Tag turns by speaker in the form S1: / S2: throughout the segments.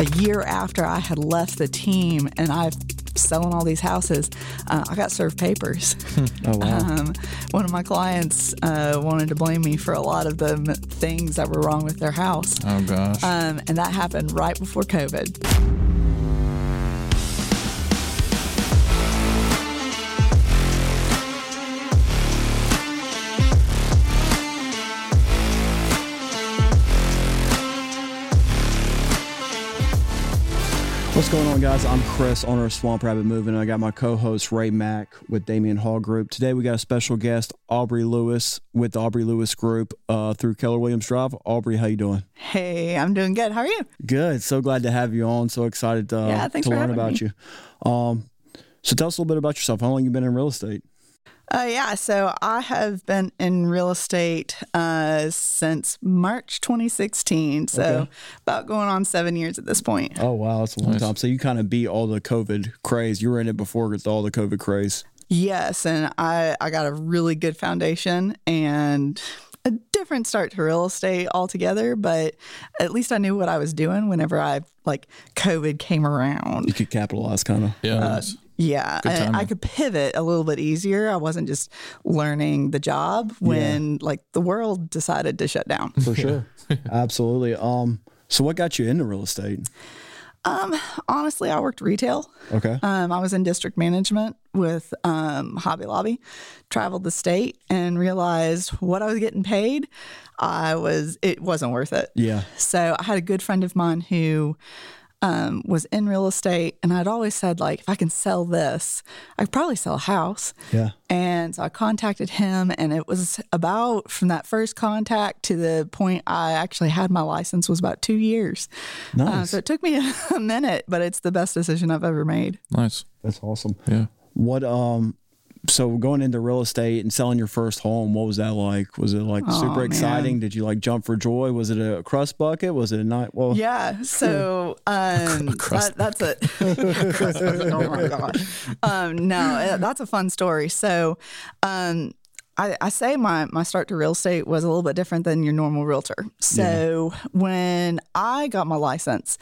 S1: a year after I had left the team and I selling all these houses, uh, I got served papers.
S2: Oh wow.
S1: Um, one of my clients uh, wanted to blame me for a lot of the things that were wrong with their house.
S3: Oh gosh.
S1: Um, and that happened right before COVID.
S2: What's going on, guys? I'm Chris, owner of Swamp Rabbit Moving. I got my co-host Ray Mack with Damian Hall Group. Today we got a special guest, Aubree Lewis, with the Aubree Lewis Group uh, through Keller Williams Drive. Aubree, how you doing?
S1: Hey, I'm doing good. How are you?
S2: Good. So glad to have you on. So excited uh,
S1: Yeah,
S2: to learn about
S1: me.
S2: you. Um, so tell us a little bit about yourself. How long you been in real estate?
S1: Uh, yeah, so I have been in real estate uh, since March 2016. So
S2: Okay.
S1: about going on seven years at this point.
S2: Oh wow, that's a long
S3: Nice.
S2: time. So you kind of beat all the COVID craze. You were in it before with all the COVID craze.
S1: Yes, and I, I got a really good foundation and a different start to real estate altogether, but at least I knew what I was doing whenever I like COVID came around.
S2: You could capitalize, kind of.
S3: yeah.
S1: uh, Yeah, I, I could pivot a little bit easier. I wasn't just learning the job when like the world decided to shut down.
S2: for sure. Absolutely. Um, so what got you into real estate?
S1: Um, honestly, I worked retail.
S2: Okay.
S1: Um, I was in district management with um, Hobby Lobby, traveled the state, and realized what I was getting paid. I was it wasn't worth it.
S2: Yeah.
S1: So I had a good friend of mine who um, was in real estate, and I'd always said like, if I can sell this, I could probably sell a house.
S2: Yeah.
S1: And so I contacted him, and it was about from that first contact to the point I actually had my license was about two years. Uh,
S2: Nice.
S1: so it took me a minute, but it's the best decision I've ever made.
S3: Nice.
S2: That's awesome.
S3: Yeah.
S2: What um so going into real estate and selling your first home, what was that like? Was it like
S1: Oh,
S2: super
S1: man.
S2: exciting? Did you like jump for joy? Was it a crust bucket? Was it a night? Well,
S1: Yeah. So um,
S3: crust
S1: that, that's bucket. oh my gosh. Um, no, uh, that's a fun story. So um, I, I say my my start to real estate was a little bit different than your normal realtor. So when I got my license,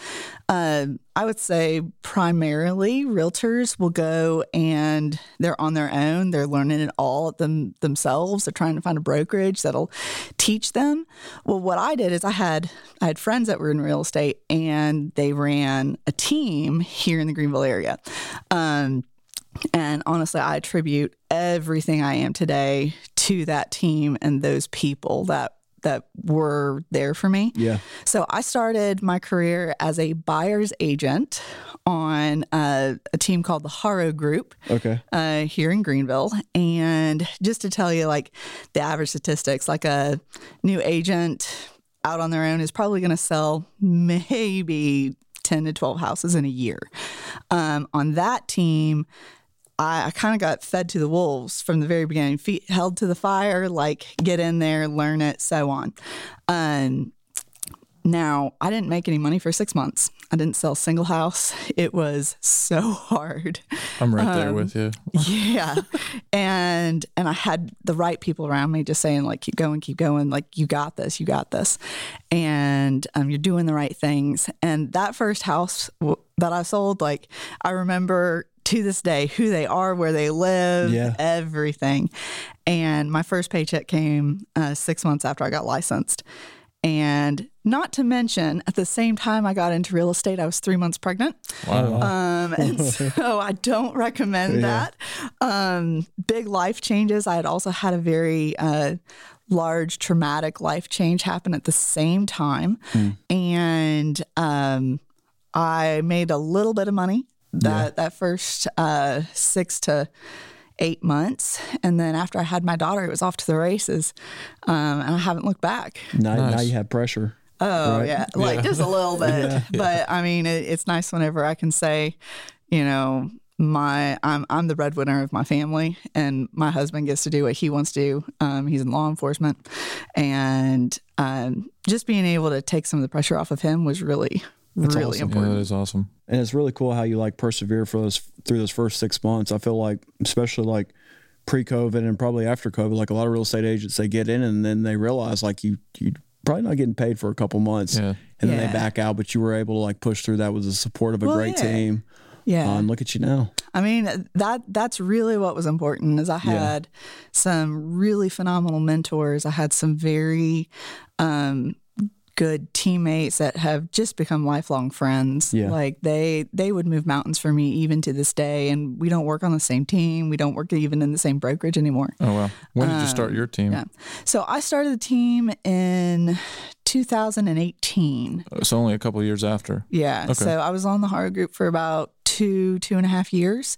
S1: um, I would say primarily realtors will go and they're on their own. They're learning it all them themselves. They're trying to find a brokerage that'll teach them. Well, what I did is I had I had friends that were in real estate and they ran a team here in the Greenville area. Um, and honestly, I attribute everything I am today to that team and those people that that were there for me.
S2: Yeah.
S1: So I started my career as a buyer's agent on uh, a team called the Haro Group
S2: Okay.
S1: uh, here in Greenville. And just to tell you, like the average statistics, like a new agent out on their own is probably going to sell maybe 10 to 12 houses in a year. Um, on that team, I, I kind of got fed to the wolves from the very beginning, feet held to the fire, like get in there, learn it, so on. Um, now, I didn't make any money for six months. I didn't sell a single house. It was so hard.
S3: I'm right
S1: Um,
S3: there with you.
S1: Yeah. and and I had the right people around me just saying like keep going, keep going, like you got this, you got this. And um, you're doing the right things. And that first house w- that I sold, like I remember to this day who they are, where they live,
S2: Yeah.
S1: everything. And my first paycheck came uh, 6 months after I got licensed. And not to mention, at the same time I got into real estate, I was three months pregnant.
S3: Wow.
S1: Um, and so I don't recommend that. Um, big life changes. I had also had a very uh, large traumatic life change happen at the same time. And um, I made a little bit of money that, that first uh, six to eight months. And then after I had my daughter, it was off to the races. Um, and I haven't looked back.
S2: Now, now you have pressure.
S1: Oh
S2: Right.
S1: yeah, like just a little bit. But I mean, it, it's nice whenever I can say, you know, my I'm I'm the breadwinner of my family, and my husband gets to do what he wants to do. Um, he's in law enforcement, and um, just being able to take some of the pressure off of him was really really
S2: awesome.
S3: yeah,
S1: important.
S3: that is awesome.
S2: And it's really cool how you like persevere for those through those first six months. I feel like, especially like pre-COVID and probably after COVID, like a lot of real estate agents, they get in and then they realize like you you probably not getting paid for a couple months.
S3: Yeah.
S2: and then
S1: Yeah.
S2: they back out, but you were able to like push through that with the support of a
S1: Well,
S2: great
S1: yeah.
S2: team.
S1: Yeah.
S2: and look at you now.
S1: I mean that that's really what was important is I
S2: Yeah.
S1: had some really phenomenal mentors. I had some very um, good teammates that have just become lifelong friends.
S2: Yeah.
S1: Like they they would move mountains for me even to this day and we don't work on the same team. We don't work even in the same brokerage anymore.
S3: Oh wow. When did you start your team?
S1: Um, Yeah. So I started the team in 2018.
S3: It's only a couple years after.
S1: Yeah.
S3: Okay.
S1: So I was on the Haro group for about two, two and a half years.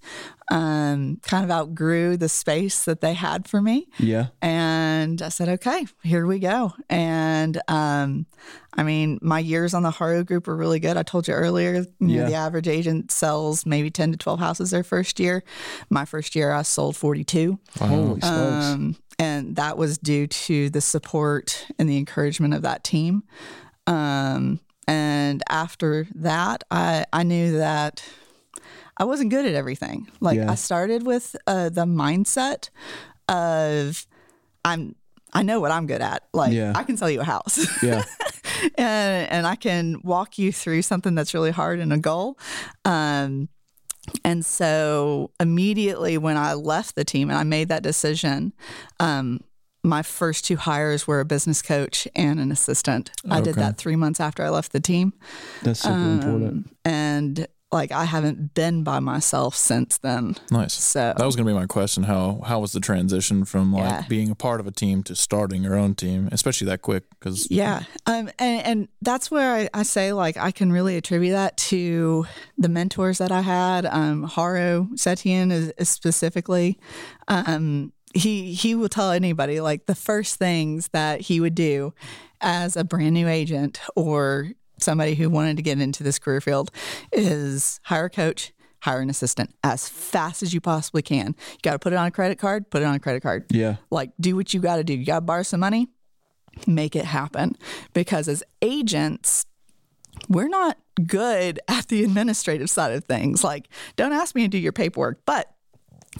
S1: Um, kind of outgrew the space that they had for me.
S2: Yeah.
S1: And I said, okay, here we go. And um, I mean, my years on the Haro group were really good. I told you earlier, you know, the average agent sells maybe 10 to 12 houses their first year. My first year, I sold 42.
S2: Holy smokes.
S1: Um, and that was due to the support and the encouragement of that team. Um, and after that, I, I knew that I wasn't good at everything. Like
S2: Yeah.
S1: I started with uh, the mindset of I'm I know what I'm good at. Like
S2: Yeah.
S1: I can sell you a house.
S2: yeah.
S1: and and I can walk you through something that's really hard and a goal. Um, and so immediately when I left the team and I made that decision, um, my first two hires were a business coach and an assistant. I did that three months after I left the team.
S2: That's super important.
S1: Um, and like I haven't been by myself since then.
S3: Nice.
S1: So
S3: That was going to be my question. How how was the transition from like
S1: Yeah.
S3: being a part of a team to starting your own team, especially that quick? Because
S1: Yeah. Um, and, and that's where I, I say, like, I can really attribute that to the mentors that I had. Um, Haro Setian is, is specifically, um, he, he will tell anybody, like, the first things that he would do as a brand new agent or somebody who wanted to get into this career field is hire a coach, hire an assistant as fast as you possibly can. You got to put it on a credit card, put it on a credit card
S2: Yeah.
S1: like do what you got to do. You got to borrow some money, make it happen. Because as agents, we're not good at the administrative side of things. Like, don't ask me to do your paperwork, but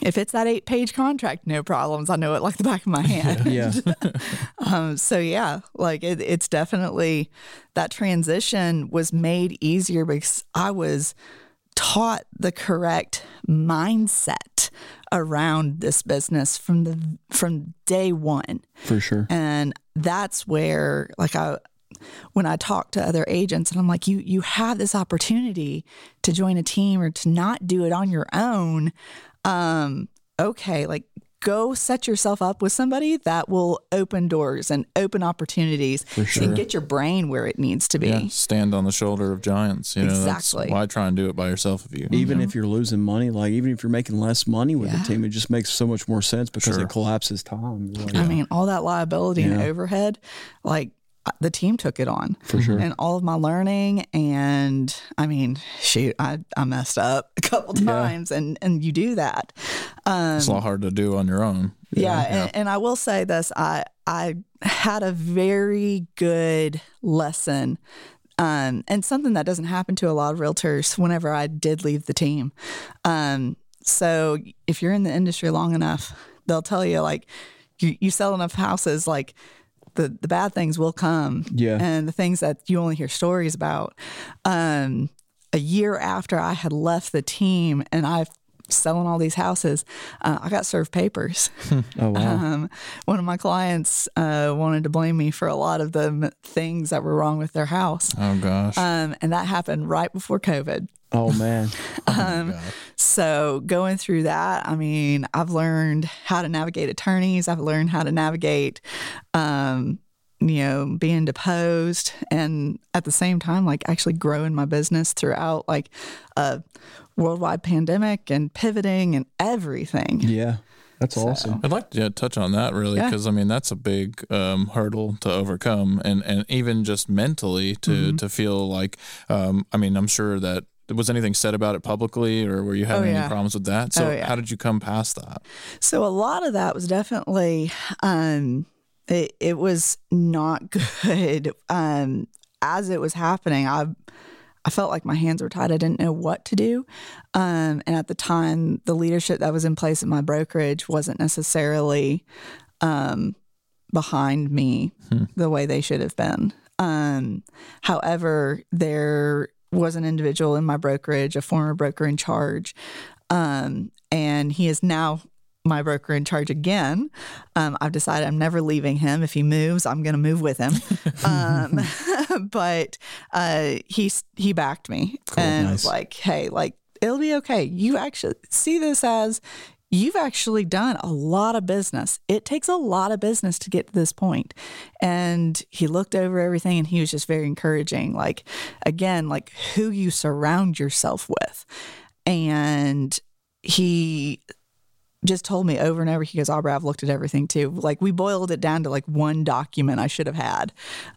S1: if it's that eight page contract, no problems. I know it like the back of my hand.
S2: Yeah.
S1: Um, so yeah, like it, it's definitely that transition was made easier because I was taught the correct mindset around this business from the from day one,
S2: For sure.
S1: and that's where like I when I talk to other agents and I'm like, you you have this opportunity to join a team or to not do it on your own. Um, okay, like go set yourself up with somebody that will open doors and open opportunities
S2: sure.
S1: and get your brain where it needs to be.
S3: yeah, stand on the shoulder of giants. You know,
S1: Exactly.
S3: that's why try and do it by yourself if you.
S2: Even if you're losing money, like even if you're making less money with
S1: Yeah.
S2: the team, it just makes so much more sense because
S3: Sure.
S2: it collapses time. Like,
S1: I mean, all that liability and overhead, like the team took it on
S2: For sure.
S1: and all of my learning. And I mean, shoot, I, I messed up a couple times and, and you do that. Um,
S3: it's a lot hard to do on your own.
S1: yeah. And, and I will say this, I, I had a very good lesson um, and something that doesn't happen to a lot of realtors whenever I did leave the team. Um, so if you're in the industry long enough, they'll tell you like you, you sell enough houses, like the, the bad things will come.
S2: Yeah.
S1: And the things that you only hear stories about. Um, a year after I had left the team and I selling all these houses, uh, I got served papers.
S2: oh wow.
S1: Um, one of my clients uh, wanted to blame me for a lot of the m- things that were wrong with their house.
S3: Oh gosh.
S1: Um, and that happened right before COVID.
S2: oh man.
S1: Um, so going through that, I mean, I've learned how to navigate attorneys. I've learned how to navigate, um, you know, being deposed, and at the same time, like actually growing my business throughout like a worldwide pandemic and pivoting and everything.
S2: Yeah. That's awesome.
S3: I'd like to yeah, touch on that really
S1: Yeah.
S3: because I mean that's a big um, hurdle to overcome and, and even just mentally to
S1: Mm-hmm.
S3: to feel like um, I mean I'm sure that was anything said about it publicly or were you having
S1: Oh, yeah.
S3: any problems with that? So
S1: Oh, yeah.
S3: how did you come past that?
S1: So a lot of that was definitely um it, it was not good. Um as it was happening, I I felt like my hands were tied. I didn't know what to do. Um and at the time the leadership that was in place at my brokerage wasn't necessarily um behind me the way they should have been. Um, however, there was an individual in my brokerage, a former broker in charge, um, and he is now my broker in charge again. Um, I've decided I'm never leaving him. If he moves, I'm going to move with him. um, but uh, he he backed me and
S2: nice.
S1: was like, "Hey, like it'll be okay. You actually see this as." You've actually done a lot of business. It takes a lot of business to get to this point. And he looked over everything and he was just very encouraging. Like, again, like who you surround yourself with. And he just told me over and over. He goes, Aubree, I've looked at everything too. Like we boiled it down to like one document I should have had,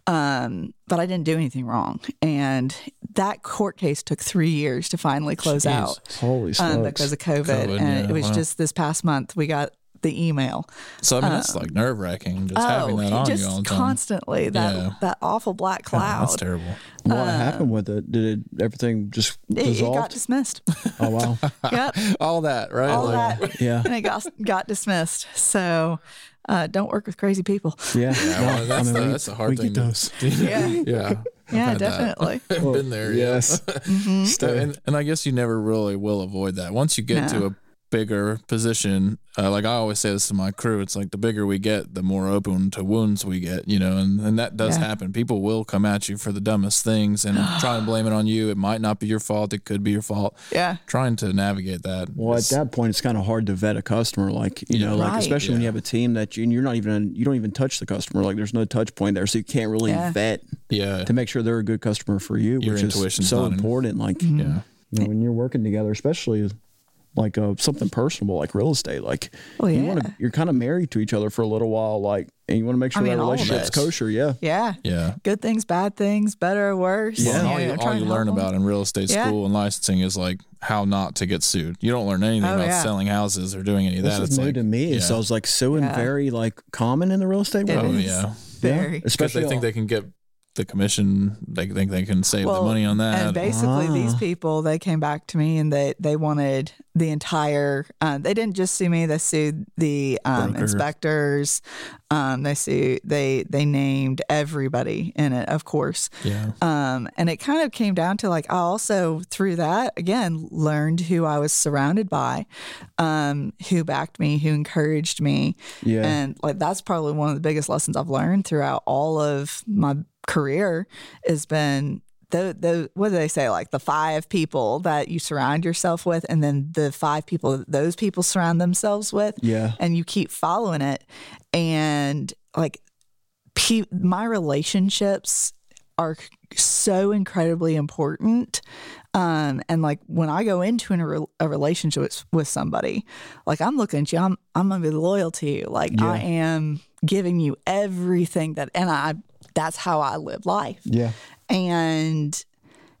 S1: um, but I didn't do anything wrong. And that court case took three years to finally close
S3: Jeez.
S1: out
S2: Holy smokes.
S1: um, because of COVID.
S3: COVID,
S1: and
S3: yeah,
S1: it was
S3: wow.
S1: just this past month we got the email.
S3: So I mean, that's like nerve wracking just having that on
S1: Um, oh, just
S3: you all the time.
S1: constantly that
S3: Yeah.
S1: that awful black
S3: Oh,
S1: cloud.
S3: that's terrible.
S2: what happened with it? Did it everything just
S1: it, it got dismissed.
S2: oh wow.
S1: yep.
S3: All that, right?
S1: All
S3: Like-
S1: that
S2: Yeah.
S1: and it got got dismissed. So uh, don't work with crazy people.
S2: Yeah.
S3: Yeah, well, that's,
S2: I mean,
S3: the,
S2: we-
S3: that's a hard
S2: we
S3: thing.
S2: get those.
S1: Yeah.
S3: yeah.
S1: Yeah, definitely.
S3: I've been there. yeah.
S2: Yes.
S1: Mm-hmm.
S2: Stay.
S3: and, and I guess you never really will avoid that. Once you get to a bigger position, uh, like I always say this to my crew, it's like the bigger we get, the more open to wounds we get, you know, and, and that does
S1: Yeah.
S3: happen. People will come at you for the dumbest things and try and blame it on you. It might not be your fault. It could be your fault.
S1: Yeah.
S3: Trying to navigate that.
S2: Well, at that point, it's kind of hard to vet a customer. Like you
S3: Yeah.
S2: know, like
S1: Right.
S2: especially when you have a team that you, and you're not even you don't even touch the customer. Like there's no touch point there, so you can't really
S1: Yeah.
S2: vet
S3: yeah.
S2: to make sure they're a good customer for you,
S3: Your
S2: which is so
S3: not
S2: important. Like
S1: Mm-hmm.
S3: Yeah.
S2: you know, when you're working together, especially like uh, something personable like real estate, like
S1: Oh,
S2: you want to you're kind of married to each other for a little while, like, and you want to make sure
S1: I mean,
S2: that relationship's kosher. Yeah,
S1: Yeah.
S3: Yeah.
S1: Good things, bad things, better or worse.
S2: Yeah.
S3: Well, and all
S1: know,
S3: you, all
S1: trying
S3: you
S1: to
S3: learn
S1: help 'em.
S3: about in real estate
S1: Yeah.
S3: school and licensing is like how not to get sued. You don't learn anything
S1: Oh,
S3: about
S1: yeah.
S3: selling houses or doing any of
S2: this
S3: that.
S2: is
S3: It's
S2: new
S3: like,
S2: to me.
S3: yeah.
S2: So it's like so and
S1: Yeah.
S2: very like common in the real estate world.
S3: Oh yeah.
S1: Very.
S3: Because
S2: especially
S3: they think they can get the commission. They think they can save the money on that.
S1: And basically, these
S2: Ah.
S1: people they came back to me and they they wanted the entire. Uh, they didn't just sue me; they sued the um, inspectors. Um, they sued. They they named everybody in it, of course.
S3: yeah.
S1: Um, and it kind of came down to like I also through that again learned who I was surrounded by, um, who backed me, who encouraged me,
S2: Yeah.
S1: and like that's probably one of the biggest lessons I've learned throughout all of my career has been the the what do they say like the five people that you surround yourself with, and then the five people that those people surround themselves with,
S2: Yeah.
S1: and you keep following it, and like pe- my relationships are so incredibly important. Um, and like when I go into an, a, re- a relationship with, with somebody, like I'm looking at you, I'm, I'm gonna be loyal to you. Like I am giving you everything that, and I, that's how I live life.
S2: Yeah.
S1: And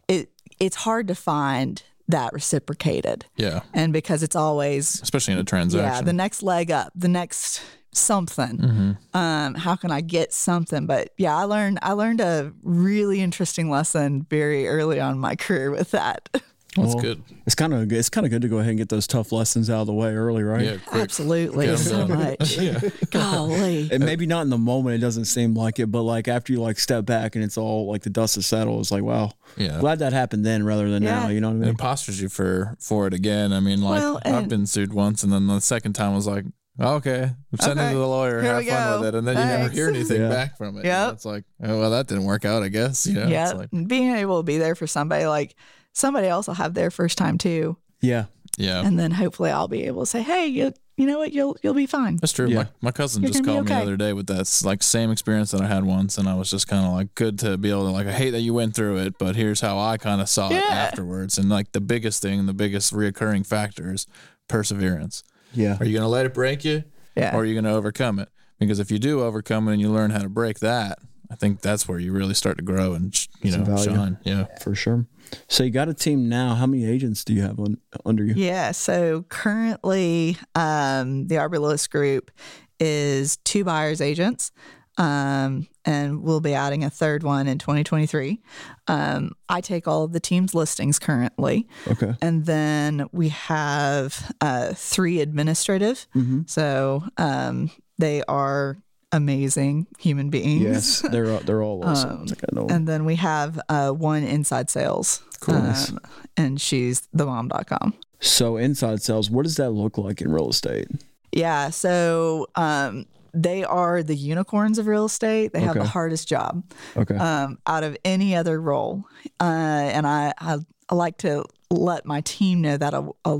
S1: it, it's hard to find that reciprocated.
S3: Yeah.
S1: And because it's always
S3: Especially in a transaction.
S1: yeah, the next leg up, the next something. Um, how can I get something? But yeah, I learned I learned a really interesting lesson very early on in my career with that.
S3: That's
S2: Well,
S3: good.
S2: It's kind of it's kind of good to go ahead and get those tough lessons out of the way early, right?
S3: Yeah. Quick.
S1: Absolutely,
S3: Get 'em
S1: so
S3: done.
S1: much. Golly.
S2: And maybe not in the moment, it doesn't seem like it, but like after you like step back and it's all like the dust has settled, it's like, wow,
S3: Yeah.
S2: glad that happened then rather than
S1: Yeah.
S2: now. You know what I
S3: It
S2: mean?
S3: imposters you for for it again. I mean, like
S1: Well,
S3: I've been sued once, and then the second time was like, oh, okay, send it
S1: Okay,
S3: to the lawyer,
S1: here
S3: have fun
S1: go.
S3: with it, and then you never hear anything
S2: Yeah.
S3: back from it.
S1: Yep.
S3: And It's like, oh, well, that didn't work out, I guess. You know,
S1: Yeah,
S3: like,
S1: being able to be there for somebody like somebody else will have their first time too,
S2: Yeah.
S3: yeah.
S1: and then hopefully I'll be able to say, "Hey, you, you know what? You'll you'll be fine."
S3: That's true.
S2: Yeah.
S3: My, my cousin
S1: You're
S3: just
S1: gonna be
S3: called me
S1: okay.
S3: the other day with that like same experience that I had once, and I was just kind of like, good to be able to like, I hate that you went through it, but here's how I kind of saw it afterwards. And like the biggest thing, the biggest reoccurring factor is perseverance.
S2: Yeah.
S3: Are you gonna let it break you,
S1: Yeah.
S3: or are you gonna overcome it? Because if you do overcome it and you learn how to break that, I think that's where you really start to grow and you
S2: Some
S3: know
S2: value.
S3: shine. Yeah.
S2: For sure. So you got a team now. How many agents do you have on, under you?
S1: Yeah. So currently, um, the Aubree Lewis Group is two buyers agents, um, and we'll be adding a third one in 2023. Um, I take all of the team's listings currently,
S2: Okay.
S1: and then we have uh, three administrative.
S2: Mm-hmm.
S1: So um, they are amazing human beings.
S2: Yes, they're they're all awesome.
S1: Um,
S2: like I know.
S1: And then we have uh, one inside sales.
S2: Cool.
S1: Um, and she's themom.com.
S2: So inside sales, what does that look like in real estate?
S1: Yeah. So um, they are the unicorns of real estate. They have the hardest job
S2: Okay.
S1: um, out of any other role. Uh, and I, I, I like to let my team know that a, a,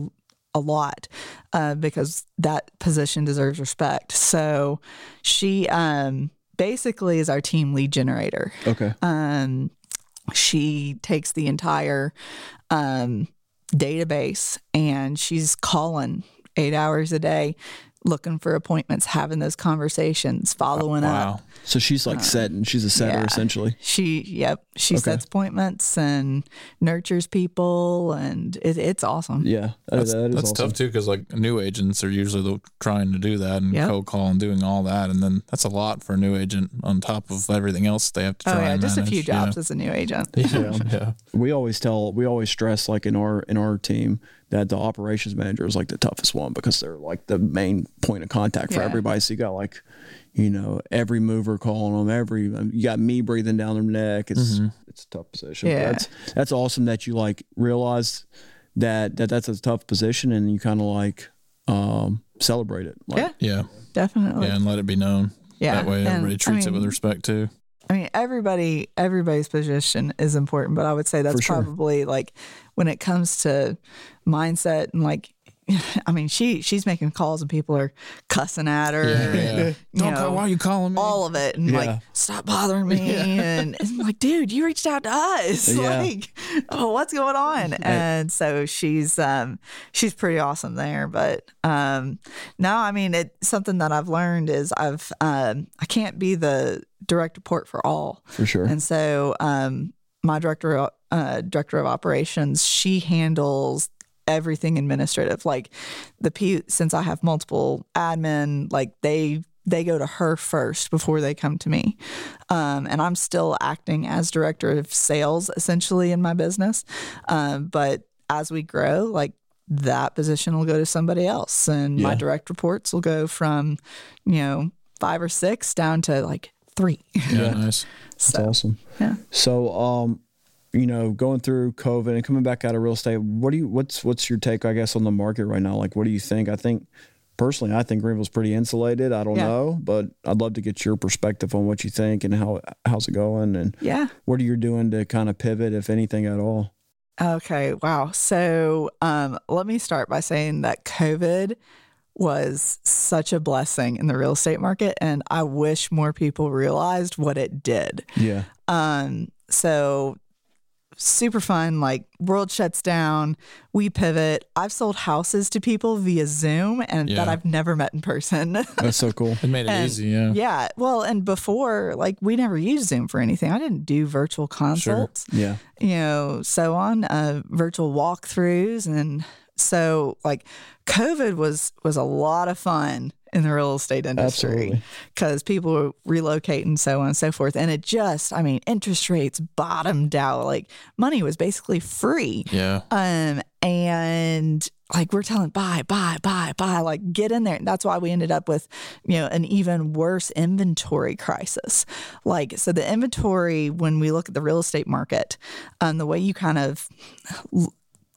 S1: a lot uh, because that position deserves respect. So she um, basically is our team lead generator.
S2: okay.
S1: Um, she takes the entire um, database and she's calling eight hours a day, looking for appointments, having those conversations, following up.
S3: Wow.
S2: So she's like uh, setting. She's a setter
S1: yeah.
S2: essentially.
S1: She, yep, she
S2: Okay.
S1: sets appointments and nurtures people, and it, it's awesome.
S2: Yeah,
S3: That's,
S2: that is
S3: that's
S2: awesome.
S3: tough too because like new agents are usually the, trying to do that and
S1: Yep.
S3: cold call and doing all that, and then that's a lot for a new agent on top of everything else they have to
S1: Oh yeah,
S3: and
S1: just a few jobs as a new agent.
S3: Yeah. yeah, yeah.
S2: We always tell, we always stress like in our in our team that the operations manager is like the toughest one because they're like the main point of contact for
S1: Yeah.
S2: everybody. So you got like, you know, every mover calling them, every you got me breathing down their neck. It's it's a tough position.
S1: Yeah.
S2: That's that's awesome that you like realize that that that's a tough position and you kind of like um celebrate it. Like,
S1: Yeah,
S3: Yeah,
S1: definitely.
S3: yeah, and let it be known.
S1: Yeah,
S3: that way
S1: and,
S3: everybody
S1: I
S3: treats it with respect too.
S1: I mean, everybody, everybody's position is important, but I would say that's
S2: sure.
S1: probably like when it comes to mindset and like, I mean, she she's making calls and people are cussing at her.
S3: Yeah, yeah.
S1: you
S3: Don't
S1: know,
S3: call. Why are you calling me?
S1: all of it and
S2: Yeah.
S1: like stop bothering me and, and like dude you reached out to us
S2: Yeah.
S1: like oh what's going on and so she's um she's pretty awesome there but um no i mean it's something that i've learned is i've um i can't be the direct report for all
S2: for sure.
S1: and so um my director uh, director of operations she handles everything administrative. Like the P since I have multiple admin like they they go to her first before they come to me. Um, and I'm still acting as director of sales essentially in my business. Um, but as we grow like that position will go to somebody else. And my direct reports will go from you know five or six down to like three.
S3: Yeah, nice.
S2: That's
S1: so
S2: awesome.
S1: yeah.
S2: So, um, you know, going through COVID and coming back out of real estate, what do you what's what's your take, I guess, on the market right now? Like, what do you think? I think personally, I think Greenville's pretty insulated. I don't
S1: Yeah.
S2: know, but I'd love to get your perspective on what you think and how how's it going and
S1: yeah
S2: what are you doing to kind of pivot, if anything at all.
S1: Okay, wow. So um, let me start by saying that COVID was such a blessing in the real estate market, and I wish more people realized what it did.
S2: Yeah,
S1: Um, so super fun. Like world shuts down, we pivot. I've sold houses to people via Zoom, and
S3: Yeah.
S1: that I've never met in person.
S2: that's so cool.
S3: It made it
S1: And-
S3: easy. Yeah.
S1: yeah. Well, and before, like we never used Zoom for anything. I didn't do virtual consults
S2: Yeah,
S1: you know, so on, uh, virtual walkthroughs, and so like COVID was was a lot of fun in the real estate industry
S2: Absolutely.
S1: because people were relocating, so on and so forth, and it just, I mean, interest rates bottomed out, like money was basically free,
S3: Yeah.
S1: um, and like we're telling buy, buy, buy, buy, like get in there. And that's why we ended up with, you know, an even worse inventory crisis. Like, so the inventory, when we look at the real estate market, um, the way you kind of l-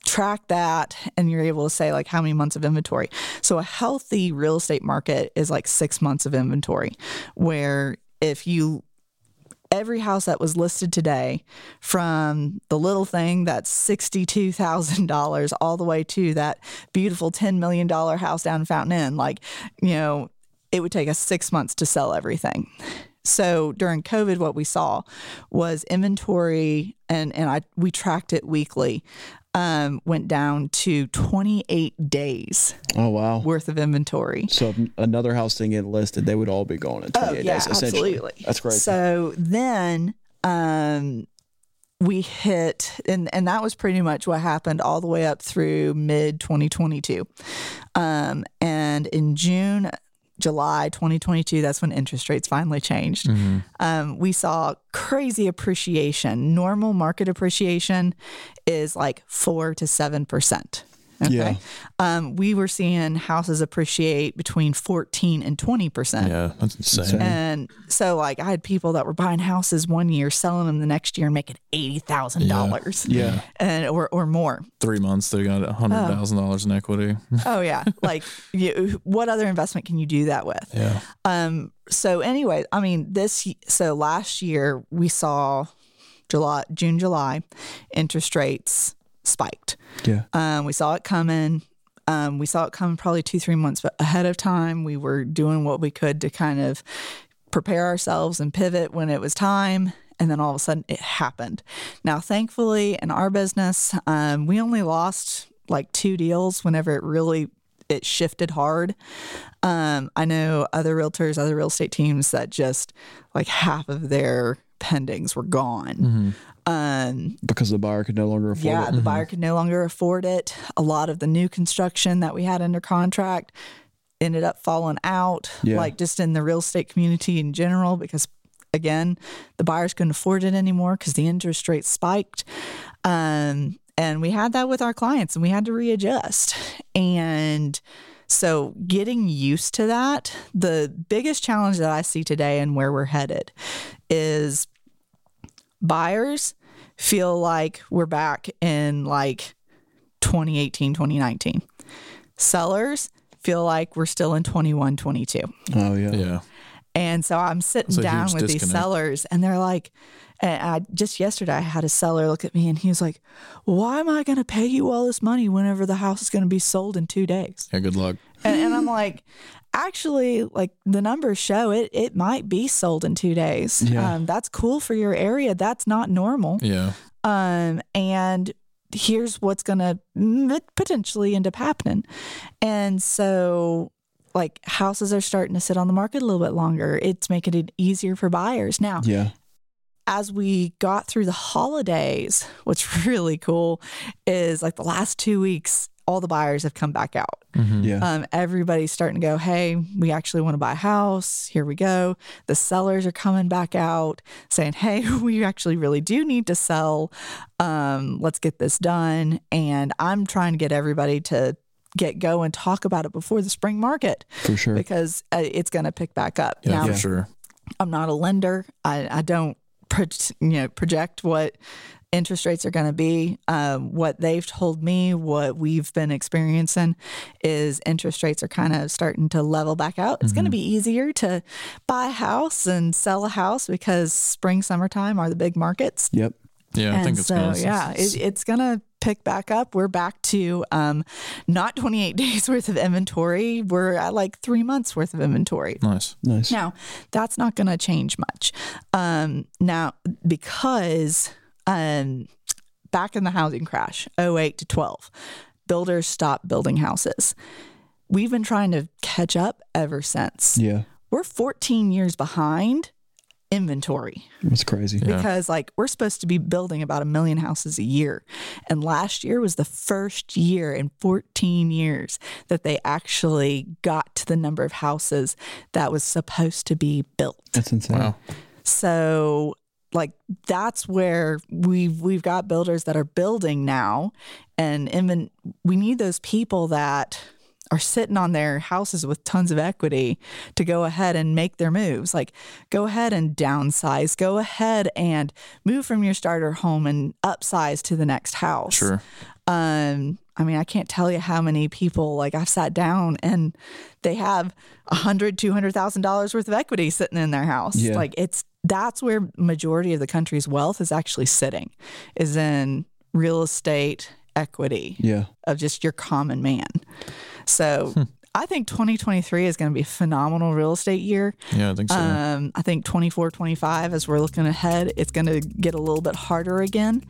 S1: track that and you're able to say like how many months of inventory. So a healthy real estate market is like six months of inventory, where if you every house that was listed today from the little thing that's $62,000 all the way to that beautiful $10 million house down in Fountain Inn, like, you know, it would take us six months to sell everything. So during COVID, what we saw was inventory, and, and I we tracked it weekly, um, went down to 28 days
S2: Oh wow.
S1: worth of inventory.
S2: So if another house didn't get listed, they would all be gone in 28
S1: Oh, yeah,
S2: days. Essentially.
S1: absolutely.
S2: That's great.
S1: So then um, we hit, and, and that was pretty much what happened all the way up through mid 2022. Um, and in June, July 2022, that's when interest rates finally changed. Um, we saw crazy appreciation. Normal market appreciation is like four to seven percent. Okay.
S2: Yeah.
S1: Um, we were seeing houses appreciate between 14 and 20%.
S3: Yeah, that's insane.
S1: And so, like, I had people that were buying houses one year, selling them the next year, and making eighty thousand dollars,
S2: Yeah.
S1: and or or more.
S3: Three months, they got a hundred thousand dollars in equity.
S1: Oh yeah, like you, what other investment can you do that with?
S3: Yeah,
S1: Um. So anyway, I mean, this so last year we saw July, June, July, interest rates spiked.
S2: Yeah.
S1: Um, we saw it coming. Um, we saw it coming probably two, three months ahead of time. We were doing what we could to kind of prepare ourselves and pivot when it was time. And then all of a sudden it happened. Now, thankfully, in our business, um, we only lost like two deals whenever it really it shifted hard. Um, I know other realtors, other real estate teams that just like half of their pendings were gone. Um,
S2: Because the buyer could no longer afford
S1: yeah,
S2: it.
S1: the buyer could no longer afford it. A lot of the new construction that we had under contract ended up falling out,
S2: Yeah.
S1: like just in the real estate community in general, because again, the buyers couldn't afford it anymore because the interest rate spiked. Um, and we had that with our clients and we had to readjust. And so getting used to that, the biggest challenge that I see today and where we're headed is buyers feel like we're back in like 2018, 2019. Sellers feel like we're still in 21, 22.
S2: Oh yeah.
S3: yeah.
S1: And so I'm sitting down
S3: huge
S1: with these sellers and they're like, and I just yesterday I had a seller look at me and he was like, Why am I going to pay you all this money whenever the house is going to be sold in two days?
S3: Yeah. Good luck.
S1: And, and I'm like, actually, like the numbers show it, it might be sold in two days.
S2: Yeah.
S1: Um, that's cool for your area. That's not normal.
S3: Yeah.
S1: Um, and here's what's going to potentially end up happening. And so, like, houses are starting to sit on the market a little bit longer. It's making it easier for buyers. Now,
S2: Yeah.
S1: As we got through the holidays, what's really cool is like the last two weeks, all the buyers have come back out.
S2: Yeah.
S1: Um, everybody's starting to go, hey, we actually want to buy a house. Here we go. The sellers are coming back out saying, hey, we actually really do need to sell. Um, let's get this done. And I'm trying to get everybody to get go and talk about it before the spring market
S2: For sure.
S1: because uh, it's going to pick back up.
S3: Yeah.
S1: now,
S3: For sure.
S1: I'm not a lender. I, I don't pro- you know project what interest rates are going to be. Um, what they've told me, what we've been experiencing, is interest rates are kind of starting to level back out. It's going to be easier to buy a house and sell a house because spring, summertime are the big markets.
S2: Yep.
S3: Yeah. I think it's
S1: so
S3: gonna,
S1: yeah, it, it's going to pick back up. We're back to um, not 28 days worth of inventory. We're at like three months worth of inventory.
S3: nice.
S2: Nice.
S1: Now, that's not going to change much. Um, now, because um, back in the housing crash, 08 to 12, builders stopped building houses. We've been trying to catch up ever since.
S2: Yeah.
S1: We're 14 years behind inventory
S2: It's crazy.
S3: Yeah.
S1: because like we're supposed to be building about a million houses a year and last year was the first year in 14 years that they actually got to the number of houses that was supposed to be built
S2: That's insane.
S3: Wow.
S1: so like that's where we've we've got builders that are building now and even we need those people that are sitting on their houses with tons of equity to go ahead and make their moves like go ahead and downsize go ahead and move from your starter home and upsize to the next house
S3: Sure.
S1: um i mean i can't tell you how many people like i've sat down and they have a hundred two hundred thousand dollars worth of equity sitting in their house
S2: Yeah.
S1: like it's that's where majority of the country's wealth is actually sitting is in real estate equity
S2: Yeah.
S1: of just your common man so I think 2023 is going to be a phenomenal real estate year.
S3: Yeah. I think so.
S1: Um, I think 24, 25, as we're looking ahead, it's going to get a little bit harder again.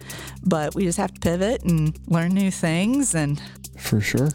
S1: But we just have to pivot and learn new things. And
S2: For sure.